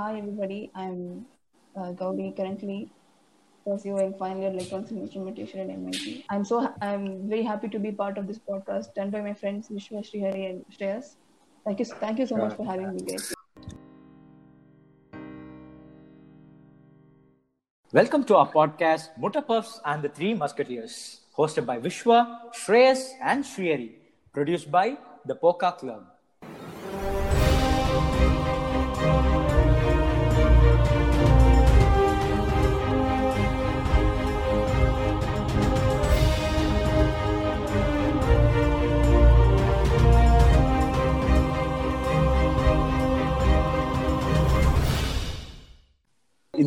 hi everybody. I'm uh, Gauri currently pursuing final year electronics and instrumentation at MIT. I'm so I'm very happy to be part of this podcast done by my friends Vishwa, Srihari, and Shreyas. Thank you, thank you so much for having me, guys. Welcome to our podcast, Mutta Puffs and the Three Musketeers, hosted by Vishwa, Shreyas, and Srihari, produced by the Poka Club.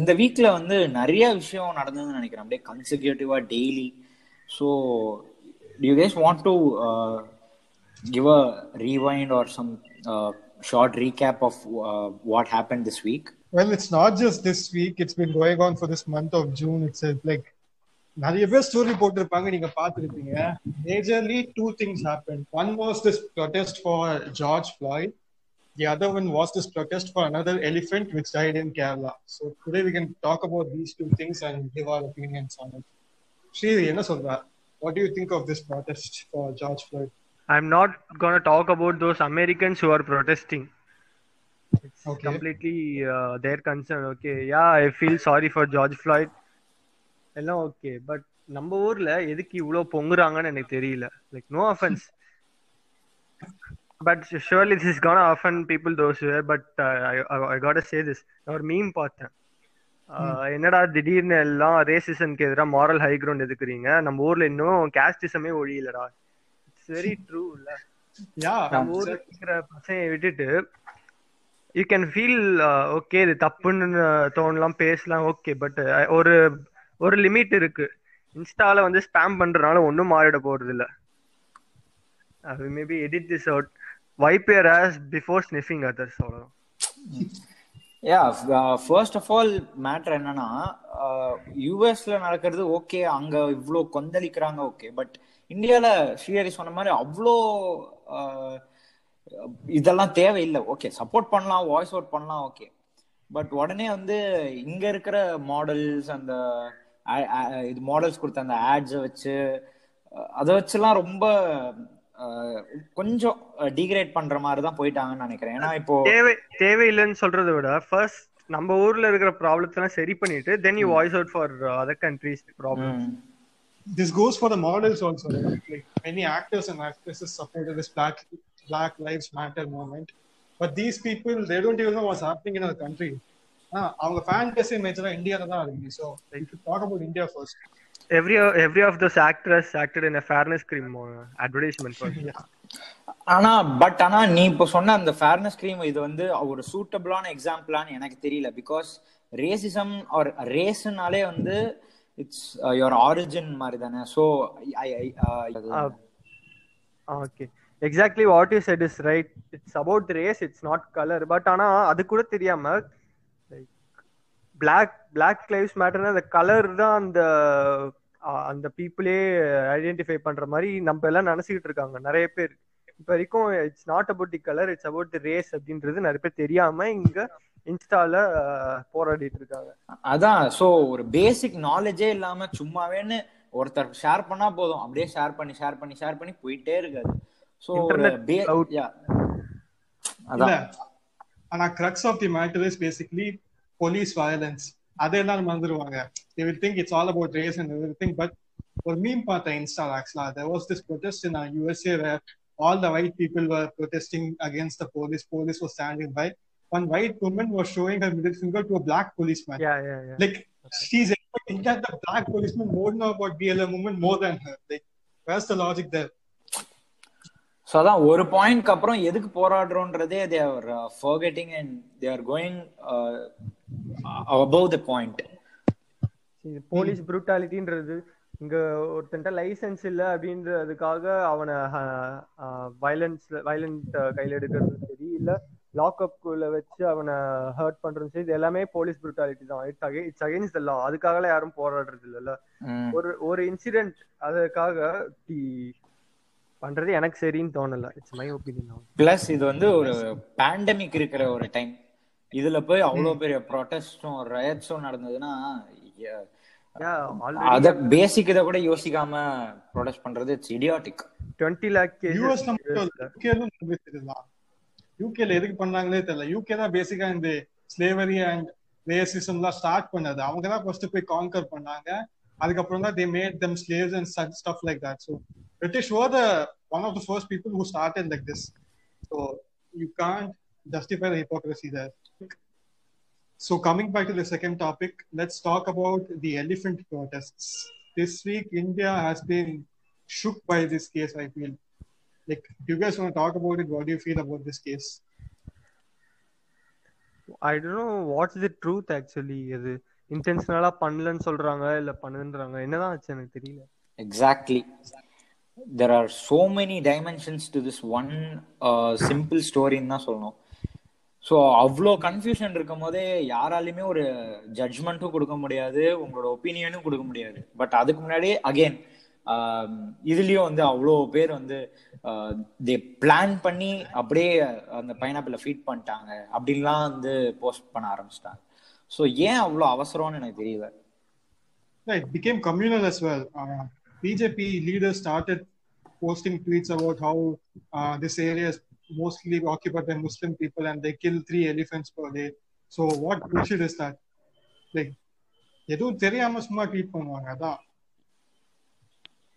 இந்த வீக்ல வந்து நிறைய விஷயம் நடந்ததுன்னு நினைக்கிறேன். அப்படியே கன்சிக்யூட்டிவா daily so you guys want to give a rewind or some short recap of what happen this week well it's not just this week it's been going on for this month of June it's like நிறைய பேர் story போட்டிருப்பாங்க. நீங்க பாத்துருப்பீங்க majorly two things happen one was this protest for George Floyd the other one was this protest for another elephant which died in Kerala. So today we can talk about these two things and give our opinions on it. Sri, என்ன சொல்ற? What do you think of this protest for George Floyd? I'm not gonna talk about those Americans who are protesting. It's Okay. completely uh, their concern. Okay, yeah, I feel sorry for George Floyd. எல்லாம் okay but நம்ம ஊர்ல எதுக்கு இவ்வளோ பொங்குறாங்கன்னு எனக்கு தெரியல like no offence But surely this can offend people those but I got say this நான் ஒரு meme பார்த்தேன். Uh, என்னடா திடீர்னு எல்லாம் ரேசிசம்க்கு எதிராக மாரல் ஹை கிரவுண்ட் எதுக்குறீங்க? நம்ம ஊர்ல இன்னும் கேஸ்டிசமே ஒழியலடா. இட்ஸ் வெரி ட்ரூ இல்ல. Yeah, நம்ம ஊர்ல இருக்கிற பசங்க விட்டுட்டு யூ கேன் ஃபீல் ஓகே இது தப்புன்னு தோணலாம் பேசலாம் ஓகே பட் ஒரு ஒரு லிமிட் இருக்கு. இன்ஸ்டால வந்து ஸ்பேம் பண்றதுனால ஒன்றும் மாறிட போறது இல்ல maybe edit this out wipe your ass before sniffing others அவ்வளோதான் ya first of all matter என்னன்னா uh, யூஎஸ்ல நடக்கிறது ஓகே அங்க இவ்வளோ கொந்தளிக்கிறாங்க ஓகே பட் இந்தியால ஸ்ரீஹரி சொன்ன மாதிரி அவ்வளோ uh, இதெல்லாம் தேவையில்லை. ஓகே சப்போர்ட் பண்ணலாம் வாய்ஸ் அவுட் பண்ணலாம் ஓகே பட் உடனே வந்து இங்க இருக்கிற மாடல்ஸ் அந்த uh, இது மாடல்ஸ் கொடுத்த அந்த ஆட்ஸை வச்சு அதை வச்சுலாம் ரொம்ப கொஞ்சம் டிகிரேட் பண்ற மாதிரி தான் போயிட்டாங்கன்னு நினைக்கிறேன். ஏன்னா இப்போ தேவை தேவையில்லைன்னு சொல்றதை விட ஃபர்ஸ்ட் நம்ம ஊர்ல இருக்கிற ப்ராப்ளத்தை எல்லாம் சரி பண்ணிட்டு then you voice out for other countries problem this goes for the models also like many actors and actresses support this black black lives matter movement but these people they don't even know what's happening in our country அவங்க fantasy மேஜரா இந்தியால தான் இருக்கு. So like talk about India first every every of those actors acted in a fairness cream uh, advertisement for ஆனா but ஆனா நீ இப்போ சொன்ன அந்த ஃபேர்னஸ் கிரீம் இது வந்து ஒரு சூட்டபிளான எக்ஸாம்பிளான்னு எனக்கு தெரியல பிகாஸ் ரேசிசம் ஆர் ரேஸ்னாலே வந்து இட்ஸ் யுவர் ஆரிஜின் மாதிரி தானே so okay exactly what you said is right it's about race it's not color but ஆனா அது கூட தெரியாம black black lives matter அந்த கலர் தான் அந்த அந்த பீப்புளே ஐடென்டிஃபை பண்ற மாதிரி நம்ம எல்லாம் நினைச்சுக்கிட்டு இருக்காங்க. நிறைய பேர். இப்ப வரைக்கும் it's not about the colour it's about the race அப்படின்றது நிறைய பேர் தெரியாம இங்க இன்ஸ்டால போராடிட்டு இருக்காங்க. அதான் ஸோ ஒரு பேசிக் நாலேஜே இல்லாம சும்மாவேன்னு ஒருத்தர் ஷேர் பண்ணா போதும். அப்படியே ஷேர் பண்ணி ஷேர் பண்ணி ஷேர் பண்ணி போயிட்டே இருக்காது. இல்ல அதான். ஆனா crux of the matter is basically police violence அதெல்லாம் மறந்துடுவாங்க they will think it's all about race and everything but ஒரு மீம் பார்த்தேன் இன்ஸ்டா ஆக்சுவலா there was this protest in uh, USA where all the white people were protesting against the police police was standing by one white woman was showing her middle finger to a black policeman yeah yeah yeah like she's expecting that the black policeman would know about BLM movement more than her like where's the logic there so அதான் ஒரு பாயிண்ட்க்கு அப்புறம் எதுக்கு போராடுறோன்றதே they are forgetting and they are going above the point police புரூட்டாலிட்டின்றது இங்க ஒருத்தன்ட்ட licence இல்ல அப்படின்றதுக்காக அவனை வயலன்ஸ் வயலண்ட் கையில எடுக்கிறது சரி இல்ல லாக்அப்குள்ள வச்சு அவனை ஹர்ட் பண்றதும் சரி இது எல்லாமே போலீஸ் புரூட்டாலிட்டி தான். இட்ஸ் அகே இட்ஸ் அகைன்ஸ்ட் லா அதுக்காகலாம் யாரும் போராடுறது இல்லைல்ல. ஒரு ஒரு இன்சிடென்ட் அதுக்காக பண்றது எனக்கு சரின்னு தோணல. இட்ஸ் மை ஒப்பீனியன் பிளஸ் இது வந்து ஒரு பேண்டமிக் இருக்கிற ஒரு டைம் இதுல போய் அவ்வளவு பெரிய ப்ரொட்டஸ்டும் ரயட்ஸும் நடந்ததுன்னா அத பேசிக் இத கூட யோசிக்காம ப்ரொடெஸ்ட் பண்றது இட்ஸ் இடியாட்டிக் 20 lakh cases. யூஎஸ்ல மட்டும் US ல. யூகேலும் தெரியலாம் யூகேல எதுக்கு பண்ணாங்களே தெரியல. யூகே தான் பேசிக்கா இந்த ஸ்லேவரி அண்ட் ரேசிசம் எல்லாம் ஸ்டார்ட் பண்ணது. அவங்க தான் ஃபர்ஸ்ட் போய் கான்கர் பண்ணாங்க. அதுக்கப்புறம் தான் they made them slaves and such stuff like that so British were the one of the first people who started like this so you can't justify the hypocrisy there So coming back to the second topic, let's talk about the elephant protests. This week, India has been shook by this case. I feel like do you guys want to talk about it? What do you feel about this case? I don't know what's the truth actually. இது இன்டென்ஷனலா பண்ணலன்னு சொல்றாங்க இல்ல பண்ணுன்றாங்க என்னதான் ஆச்சு எனக்கு தெரியல Exactly. There are so many dimensions to this one uh, simple story தான் சொல்லணும் ஸோ அவ்வளோ கன்ஃபியூஷன் இருக்கும் போதே யாராலையுமே ஒரு ஜட்ஜ்மெண்ட்டும் கொடுக்க முடியாது உங்களோட ஒப்பீனியனும் கொடுக்க முடியாது. பட் அதுக்கு முன்னாடி அகெயின் இதுலயும் வந்து அவ்வளோ பேர் வந்து தே பிளான் பண்ணி அப்படியே அந்த பைனாப்பிள ஃபீட் பண்ணிட்டாங்க அப்படின்லாம் வந்து போஸ்ட் பண்ண ஆரம்பிச்சிட்டாங்க. ஸோ ஏன் அவ்வளோ அவசரம்னு எனக்கு தெரியல. Yeah, it became communal as well. Uh, BJP leaders started posting tweets about how uh, mostly occupied by Muslim people and they kill three elephants per day. So what bullshit is that? Like, எதுவும் தெரியாம சும்மா tweet பண்ணுவாங்க அதான்.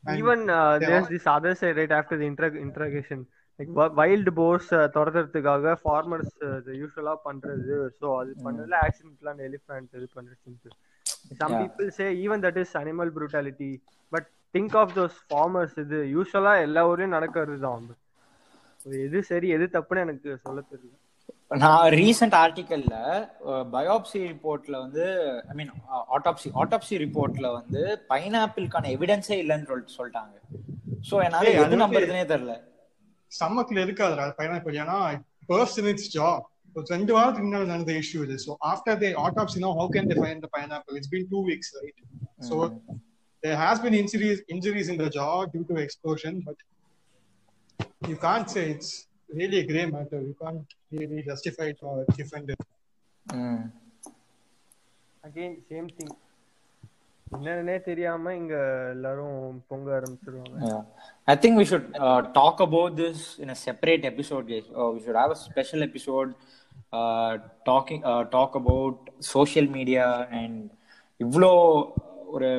Even there there's this other side right after the interrogation like wild boars துரத்துறதுக்காக farmers யூஸ்வலா பண்றது. So அது பண்ணதுல ஆக்சிடென்ட்லாம் எலிஃபண்ட் இது பண்ணுறது some. People say even that is animal brutality but think of those farmers இது யூஸ்வலா எல்லா ஊர்லயும் நடக்கிறது தான் எது சரி எது தப்புன்னு எனக்கு சொல்ல தெரியல. நான் ரீசெண்ட் ஆர்டிக்கல்ல பயோப்சி ரிப்போர்ட்ல வந்து ஐ மீன் ஆட்டோப்சி ஆட்டோப்சி ரிப்போர்ட்ல வந்து பைனாப்பிள்கான எவிடன்ஸே இல்லைன்னு சொல்லிட்டு சொல்லிட்டாங்க. ஸோ என்னால எது நம்புறதுனே தெரியல. ஸ்டமக்ல இருக்காது பைனாப்பிள் ஏன்னா பர்சன் இட்ஸ் ஜாப் ரெண்டு வாரத்துக்கு முன்னாடி நடந்த இஷ்யூ இது. So after they autopsy no how can they find the pineapple it's been two weeks right so there has been injuries injuries in the jaw due to explosion, but you can't say it's really a gray matter. You can't really justify it or defend it. Mm. Again, same thing. என்னன்னே தெரியாம இங்க எல்லாரும் பொங்க ஆரம்பிச்சிருவாங்க I think we should talk about this in a separate episode guys we should have a special episode talking talk about social media and இவ்வளோ ஒரு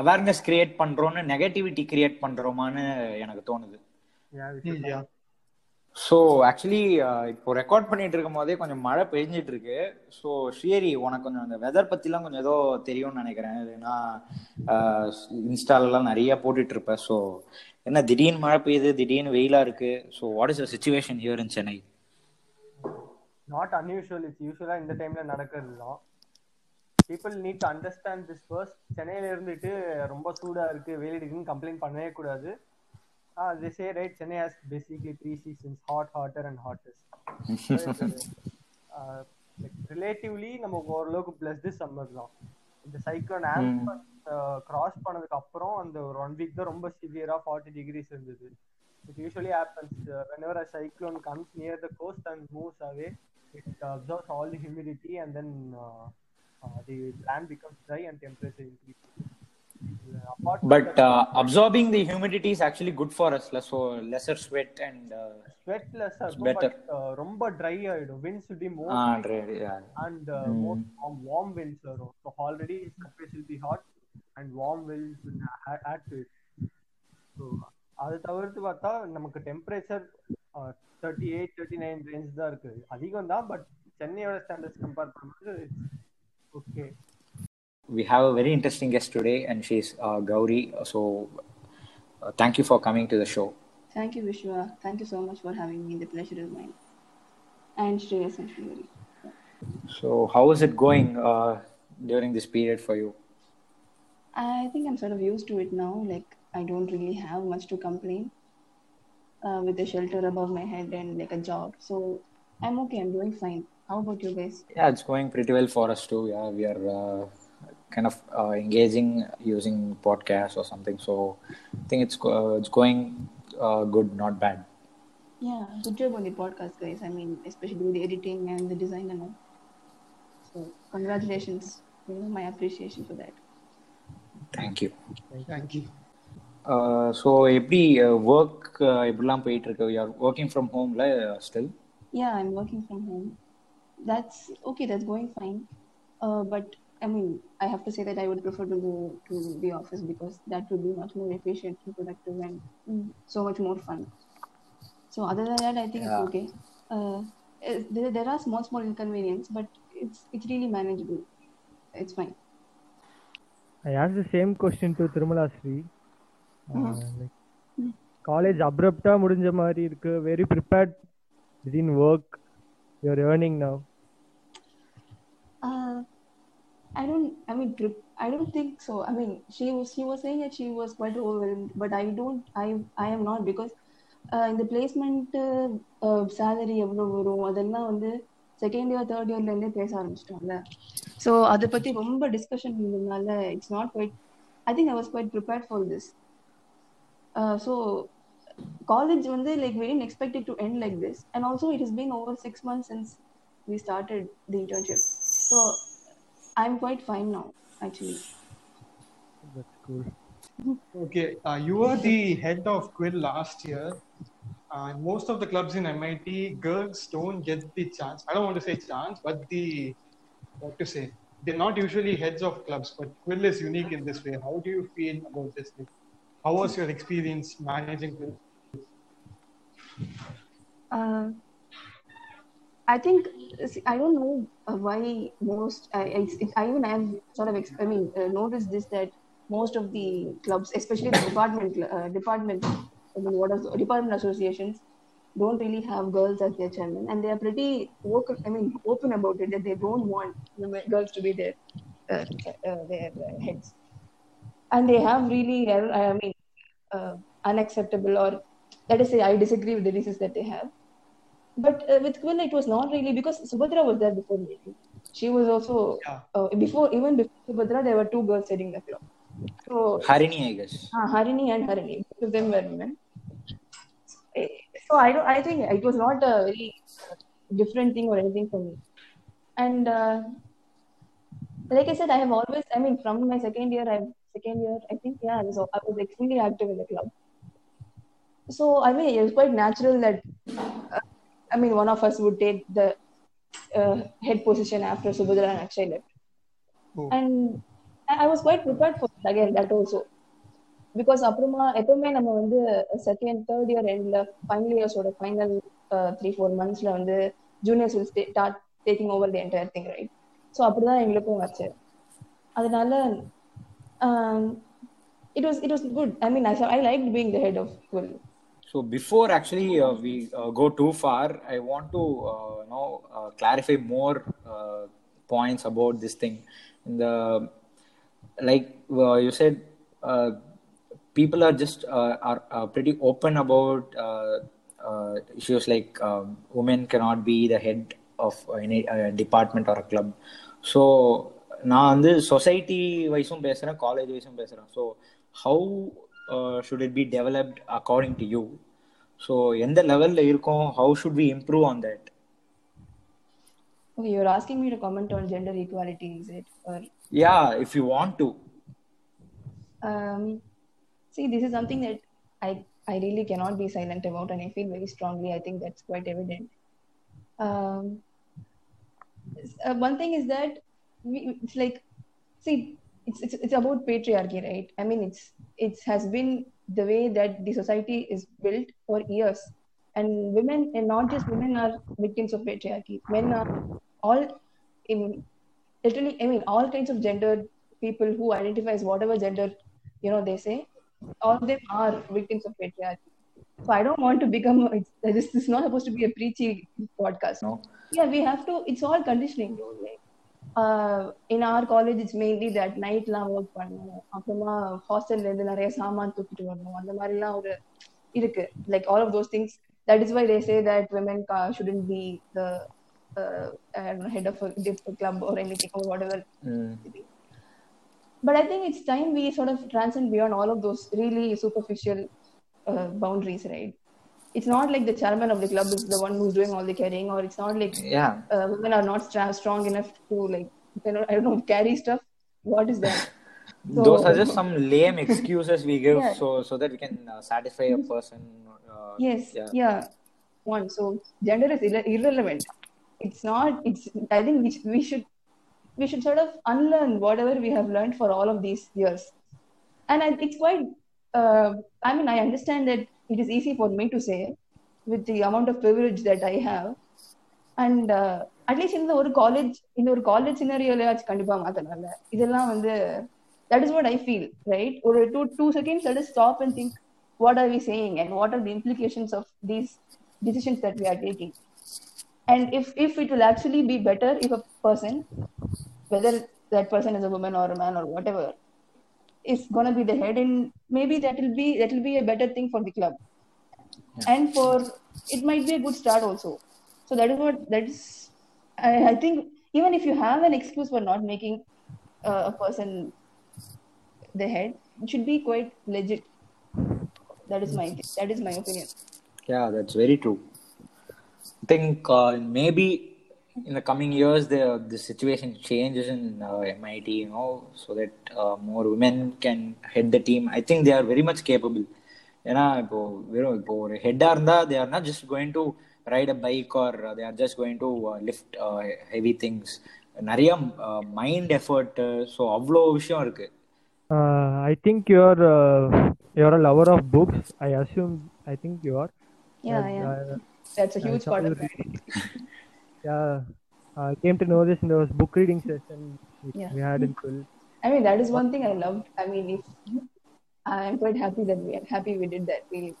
awareness create பண்றோம்னு negativity create பண்றோமான்னு எனக்கு தோணுது ஸோ ஆக்சுவலி இப்போ ரெக்கார்ட் பண்ணிட்டு இருக்கும் போதே கொஞ்சம் மழை பெஞ்சிட்டு இருக்கு ஸோ ஸ்ரீஹரி உனக்கு கொஞ்சம் அந்த வெதர் பத்திலாம் கொஞ்சம் ஏதோ தெரியும்னு நினைக்கிறேன். ஏன்னா இன்ஸ்டாலெல்லாம் நிறைய போட்டுட்டு இருப்பேன் ஸோ என்ன திடீர்னு மழை பெய்யுது திடீர்னு வெயிலா இருக்கு. So what is the situation here in Chennai not unusual it's யூஸ்வலா இந்த டைம்ல நடக்கிறது தான் people need to understand this first சென்னையில இருந்துட்டு ரொம்ப சூடா இருக்கு. வெயில் அடிக்குன்னு கம்ப்ளைண்ட் பண்ணவே கூடாது. Ah, they say right, Chennai has basically three seasons: hot, hotter, and hottest. Relatively uh, நமக்கு ஓரளவுக்கு பிளஸ் தி சம்மர் தான். இந்த சைக்ளோன் ஆம்பன் கிராஸ் பண்ணதுக்கு அப்புறம் அந்த ஒரு ஒன் வீக் தான் ரொம்ப சிவியரா ஃபார்ட்டி டிகிரிஸ் இருந்தது. It usually happens whenever a cyclone comes near the coast and moves away it absorbs all the humidity and then the land becomes dry and temperature increase Uh, but absorbing the humidity is actually good for அஸ்ல so lesser sweat and better. but uh, ரொம்ப dry ஆயிடும் winds will be more and uh, more warm, warm winds வரும் so already surface will be hot and warm winds will a- add to it so அது தவிர்த்து பார்த்தா நமக்கு temperature thirty eight thirty nine range தான் இருக்கு அதிகம் தான் but சென்னையோட ஸ்டாண்டர்ட்ஸ் கம்பேர் பண்ணும்போது okay we have a very interesting guest today, and she's uh, Gauri. So, uh, thank you for coming to the show. Thank you, Vishwa. Thank you so much for having me. The pleasure is mine. And Shreyas and. So, how is it going uh, during this period for you? I think I'm sort of used to it now. Like, I don't really have much to complain uh, with a shelter above my head and like a job. So, I'm okay. I'm doing fine. How about you guys? Yeah, it's going pretty well for us too. Yeah, we are uh, kind of uh, engaging using podcasts or something. So, I think it's go- uh, it's going uh, good, not bad. Yeah, good job on the podcast, guys. I mean, especially with the editing and the design and all. So, congratulations. You know, my appreciation for that. Thank you thank you so எப்படி work எப்படிலாம் போயிட்டு இருக்கு you are working from ஹோம்ல still Yeah, I'm working from home. That's okay, that's going fine. Uh, but I mean, I have to say that I would prefer to go to the office because that would be much more efficient and productive and mm, so much more fun. So, other than that, I think Yeah. it's okay. Uh, it- there, there are small, small inconvenience, but it's it's really manageable. It's fine. I asked the same question to Tirumala Sri. Uh, Mhm. like, college அப்ரப்டா முடிஞ்ச மாதிரி இருக்கு very prepared didn't work you're earning now Uh, I don't. I mean, prep- I don't think so. I mean, she was she was saying that she was quite overwhelmed, but I don't. I I am not because uh, இந்த placement salary எவ்வளோ வரும் அதெல்லாம் வந்து second year third இயர்லேருந்தே பேச ஆரம்பிச்சிட்டோம்ல so அதை பற்றி ரொம்ப discussion இருந்ததுனால it's not quite I think I was quite prepared for this so college வந்து like we didn't expect it to end like this and also it has been over six months since we started the internship so i'm quite fine now actually that's cool Okay, uh, you were the head of Quill last year. Uh, most of the clubs in MIT, girls don't get the chance. I don't want to say chance, but the what to say? They're not usually heads of clubs, but Quill is unique in this way. How do you feel about this? Like, how was your experience managing Quill? uh, I think see, I don't know uh, why most I, I, I even have sort of I mean uh, noticed this that most of the clubs, especially the department uh, department I mean, what is department associations, don't really have girls as their chairman, and they are pretty vocal. I mean open about it that they don't want girls to be their uh, uh, their uh, heads, and they have really I mean uh, unacceptable or let us say I disagree with the reasons that they have but uh, with Quill, it was not really because Subhadra was there before me. She was also yeah. uh, before even before Subhadra, there were two girls sitting the. So Harini, I guess. Uh, Harini and Harini, both of them were women. Eh, so I don't. I think it was not a very different thing or anything for me. And uh, like I said, I have always. I mean, from my second year, I second year, I think yeah, I was, I was extremely active in the club. So I mean, it was quite natural that I mean, one of us would take the uh, head position after Subhadra and Akshay left. Oh. And I was quite prepared for it again, that also. Because அப்புறமா எப்பவுமே நம்ம வந்து second third year எண்ட்ல final இயர்ஸோட final three four மந்த்ஸ்ல வந்து juniors will start taking over the entire thing right so அப்படிதான் எங்களுக்கும் வச்சு அதனால it was it was good I mean I like being the head of குவல் So before actually uh, we uh, go too far, I want to uh, you know uh, clarify more uh, points about this thing. In the like uh, you said, uh, people are just uh, are, are pretty open about uh, uh, issues like um, women cannot be the head of any uh, department or a club. So நான் வந்து society வைஸும் பேசுகிறேன் college வைஸும் பேசுகிறேன் so how should it be developed according to you so எந்த லெவலில் இருக்கும் how should we improve on that Okay, you're asking me to comment on gender equality, is it? Or yeah if you want to um, see, this is something that I I really cannot be silent about, and I feel very strongly. I think that's quite evident. Um, uh, one thing is that we, it's like, see, it's, it's it's about patriarchy, right? I mean, it's it has been the way that the society is built for years, and women, and not just women, are victims of patriarchy. Men are all in literally i mean all kinds of gendered people who identify as whatever gender you know they say all of them are victims of patriarchy. So i don't want to become it's, this is not supposed to be a preachy podcast. No. yeah we have to it's all conditioning. Like in our college it's mainly that நைட்லாம் work பண்ணணும் அப்புறமா ஹாஸ்டல்ல இருந்து நிறைய சாமான் தூக்கிட்டு வரணும் அந்த மாதிரிலாம் ஒரு இருக்கு. Like all of those things that is why they say that women shouldn't be the head of club ஒரு anything whatever but I think it's time we sort of transcend beyond all of those really superficial boundaries right it's not like the chairman of the club is the one who's doing all the carrying, or it's not like yeah uh, women are not strong enough to like you know I don't know carry stuff. What is that? So- those are just some lame excuses we give Yeah. so so that we can uh, satisfy a person uh, Yes, yeah. yeah. One. So gender is irre- irrelevant. It's not. It's. I think we, sh- we should we should sort of unlearn whatever we have learned for all of these years. And I, it's quite. Uh, I mean, I understand that it is easy for me to say with the amount of privilege that I have. And at least at இந்த ஒரு college இந்த ஒரு college சினரியோலயாச்சும் கண்டிப்பாக மாத்தலாம்ல. இதெல்லாம் வந்து that is what I feel right ஒரு two two seconds let stop and think what are we saying and what are the implications of these decisions that we are taking and if if it will actually be better if a person whether that person is a woman or man or whatever is going to be the head and maybe that will be that will be a better thing for the club. And for it might be a good start also. So that is what that is i, I think even if you have an excuse for not making uh, a person the head it should be quite legit. That is my that is my opinion. Yeah, that's very true. I think uh, maybe in the coming years the the situation changes in uh, MIT, you know, so that uh, more women can head the team. I think they are very much capable. ஏன்னா இப்போ வெறும் இப்போ ஒரு ஹெட்டா இருந்தா they are not just going to right a bike R they are just going to lift heavy things நிறைய mind effort so அவ்வளோ விஷயம் இருக்கு Uh, I think you're uh, you're a lover of books. I assume. I think you are. yeah Uh, yeah uh, that's a I huge saw part you of it reading. yeah, I came to know this in those book reading session which Yeah. we had in school. I mean, that is one thing I loved. I mean, if I'm quite happy that we are happy we did that. Really,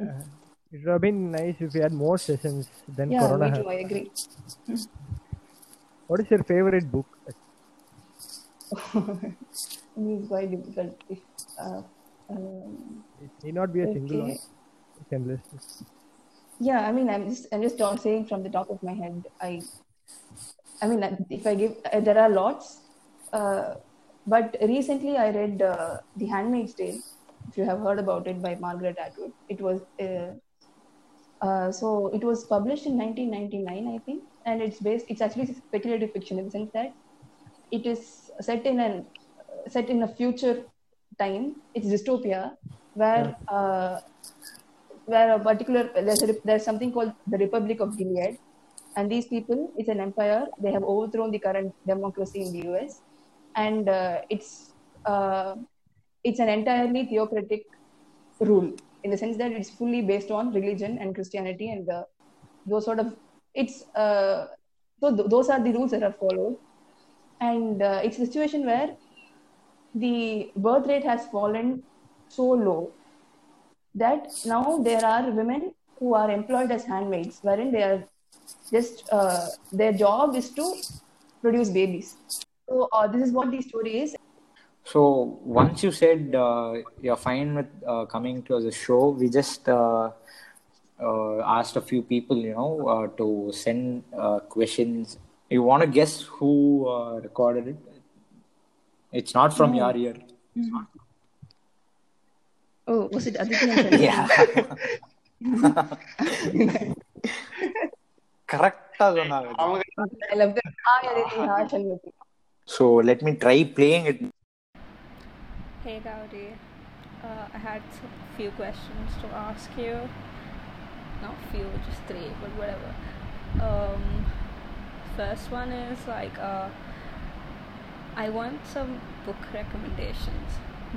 Uh, it would have been nice if we had more sessions than yeah, Corona. me too. I agree. What is your favorite book? it is quite difficult. If uh, um, It may not be a single Okay. one. It's endless. Yeah, I mean, I'm just I'm just saying from the top of my head. I, I mean, if I give, uh, there are lots. Uh, but recently, I read uh, *The Handmaid's Tale*. If you have heard about it by Margaret Atwood, it was. Uh, uh, so it was published in 1999, I think, and it's based. It's actually speculative fiction in the sense that it is set in an set in a future time. It's dystopia where uh, where a particular there's, a, there's something called the Republic of Gilead, and these people it's an empire. They have overthrown the current democracy in the US, and uh, it's uh, it's an entirely theocratic rule in the sense that it's fully based on religion and Christianity and the, those sort of it's uh, so th- those are the rules that are followed, and uh, it's a situation where the birth rate has fallen so low that now there are women who are employed as handmaids, wherein they are just uh, their job is to produce babies. So uh, this is what the story is. So once you said uh, you're fine with uh, coming to the show, we just uh, uh, asked a few people, you know, uh, to send uh, questions. You want to guess who uh, recorded it? It's not from your ear. Oh, was it Aditi and Chandra? Yeah. கரெக்டா சொன்னாங்க I love that. Hi Aditi, hi Shalvati. So let me try playing it. Hey Gauri, uh, I had a few questions to ask you. Not few, just three, but whatever. Um, first one is like, uh, I want some book recommendations.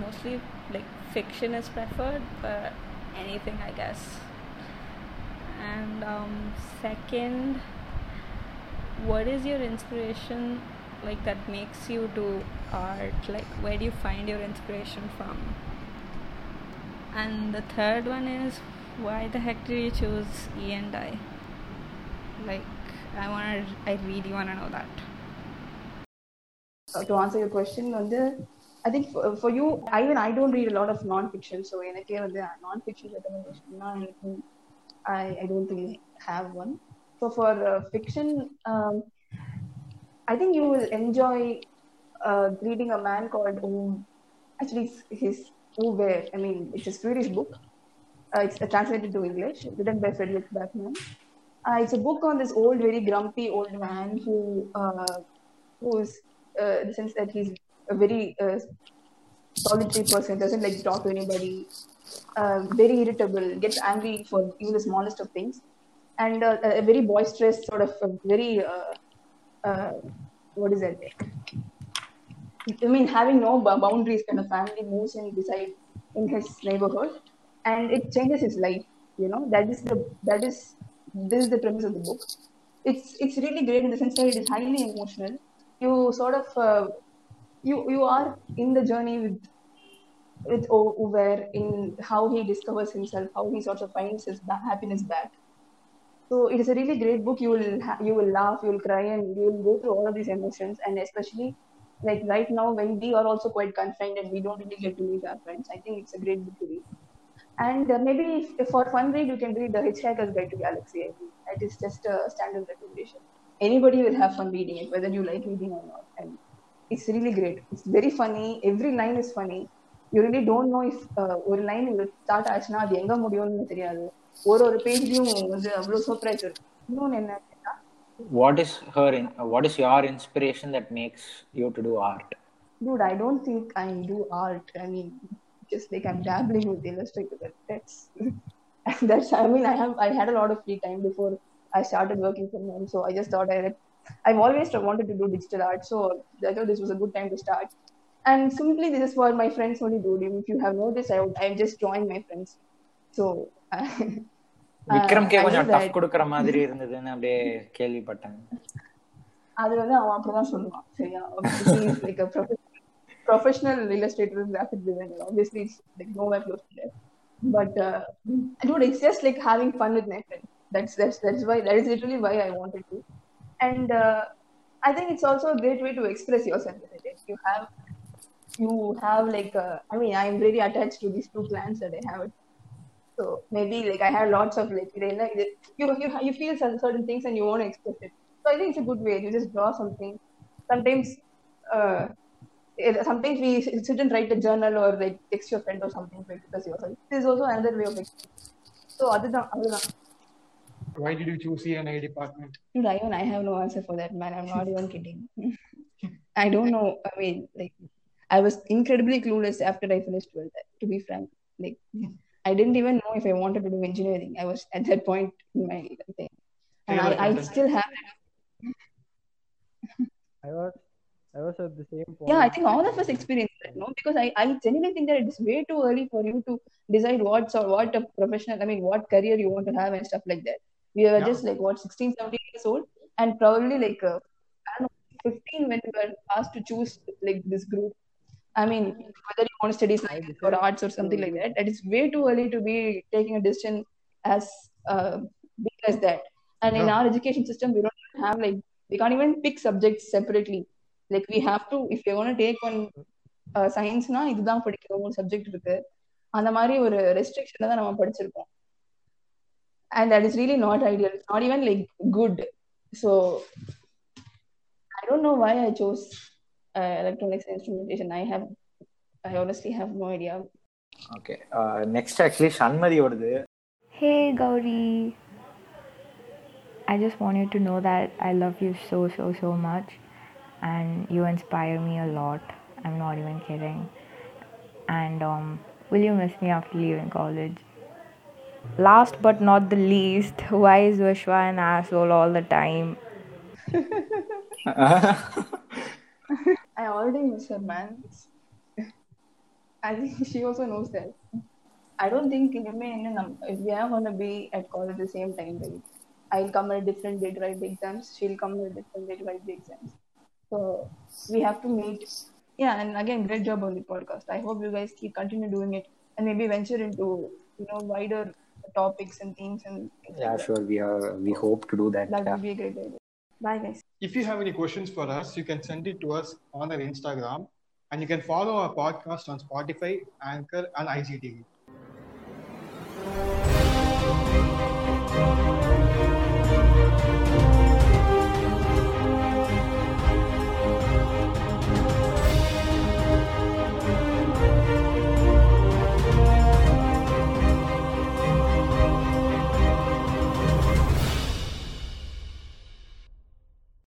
Mostly like fiction is preferred but anything i guess. And um, second what is your inspiration like that makes you do art? Like where do you find your inspiration from? And the third one is why the heck did you choose e and i? Like i want to i really want to know that. To answer your question on the think for, for you, I, even I don't read a lot of non-fiction, so எனக்கே வந்து non-fiction recommendation நான் எனக்கு I, I don't really have one. So for uh, fiction, um, I think you will enjoy uh, reading a man called um, actually his Uwe. I mean, it's a Swedish book. Uh, it's uh, translated to English, written by Frederick Backman. Uh, it's a book on this old, very grumpy old man who, uh, who is, uh, in the sense that he's a very uh, solitary person, doesn't like to talk to anybody, uh, very irritable, gets angry for even the smallest of things, and uh, a very boisterous sort of very uh, uh, what is that? I mean, having no boundaries, kind of family moves and decide in his neighborhood, and it changes his life. You know, that is the that is this is the premise of the book. It's it's really great in the sense that it is highly emotional. You sort of uh, you you are in the journey with with Ove in how he discovers himself, how he sort of finds his happiness back. So it is a really great book. You will ha- you will laugh, you will cry, and you will go through all of these emotions. And especially like right now when we are also quite confined and we don't really get to meet our friends, I think it's a great book to read. And uh, maybe if, if for fun read, you can read The Hitchhiker's Guide to Galaxy. I think that is just a standard recommendation. Anybody will have fun reading it, whether you like reading or not. And it's really great. It's very funny. Every line is funny. You really don't know if uh, ஒரு line start ஆச்சுன்னா அது எங்க முடியும்னு தெரியாது ஒரு ஒரு பேஜ்லயும் வந்து அவ்வளவு சர்ப்ரைஸ் இருக்கும் இன்னொன்னு என்ன அப்படின்னா What is her? In, what is your inspiration that makes you to do art? dude i don't think i do art i mean just like i'm dabbling with illustrator but that's that's i mean i have i had a lot of free time before i started working from home so i just thought i i've always wanted to do digital art so i thought this was a good time to start and simply this is what my friends only do if you have noticed i would i'm just drawing my friends so விக்ரம்கே I கொஞ்சம் do tough that. கொடுக்கற மாதிரி இருந்ததுன்னு அப்படியே கேள்விப்பட்டேன் அது வந்து அவன் அப்படிதான் சொல்லுவான் சரியா like professional illustrator graphic designer obviously it's like know where close to but dude it's just like having fun with my friends that's that's that's why that is literally why i wanted to and uh, i think it's also a great way to express yourself you have you have like uh, i mean i'm very attached to these two plants that i have so maybe like I have lots of like you you you feel certain things and you want to express it. So I think it's a good way. You just draw something. Sometimes, uh, sometimes we sit and write a journal or like text your friend or something to express yourself. This is also another way of expressing. So other than other than Why did you choose CNI department? dude, I even I have no answer for that man. I'm not even kidding. I don't know. I mean, like I was incredibly clueless after I finished 12th. To be frank, like I didn't even know if I wanted to do engineering. I was at that point in my thing, and I, I still have. I was I was at the same point. Yeah, I think all of us experience that, no? Because I, I genuinely think that it is way too early for you to decide what's or what a professional, I mean, what career you want to have and stuff like that We were Yeah. just like, what, 16, 17 years old, and probably like, uh, I don't know, 15 when we were asked to choose like this group. I mean, whether you want to study science or arts or something like that, that is way too early to be taking a decision as uh, big as that. And in Yeah. our education system, we don't even have like, we can't even pick subjects separately. Like, we have to, if you're going to take one சயின்ஸ்னா இதுதான் படிக்கணும் ஒரு subject இருக்கு அந்த மாதிரி ஒரு restriction தான் நம்ம படிச்சிருக்கோம் and that is really not ideal not even like good so I don't know why I chose electronics instrumentation I have I honestly have no idea okay next actually Shanmathi வருது Hey Gauri, I just want you to know that I love you so, so, so much, and you inspire me a lot. I'm not even kidding. And um, will you miss me after leaving college? last but not the least, why is Vishwa an asshole all the time? I already mentioned, man. I think she also knows that. I don't think if we are gonna be at college at the same time, right? I'll come at a different date, write the exams. She'll come at a different date, write the exams. So we have to meet. Yeah, and again, great job on the podcast. I hope you guys keep continue doing it and maybe venture into you know wider topics and themes and yeah like sure we are we hope to do that that yeah. would be a great idea bye guys If you have any questions for us, you can send it to us on our Instagram and you can follow our podcast on Spotify, Anchor, and IGTV.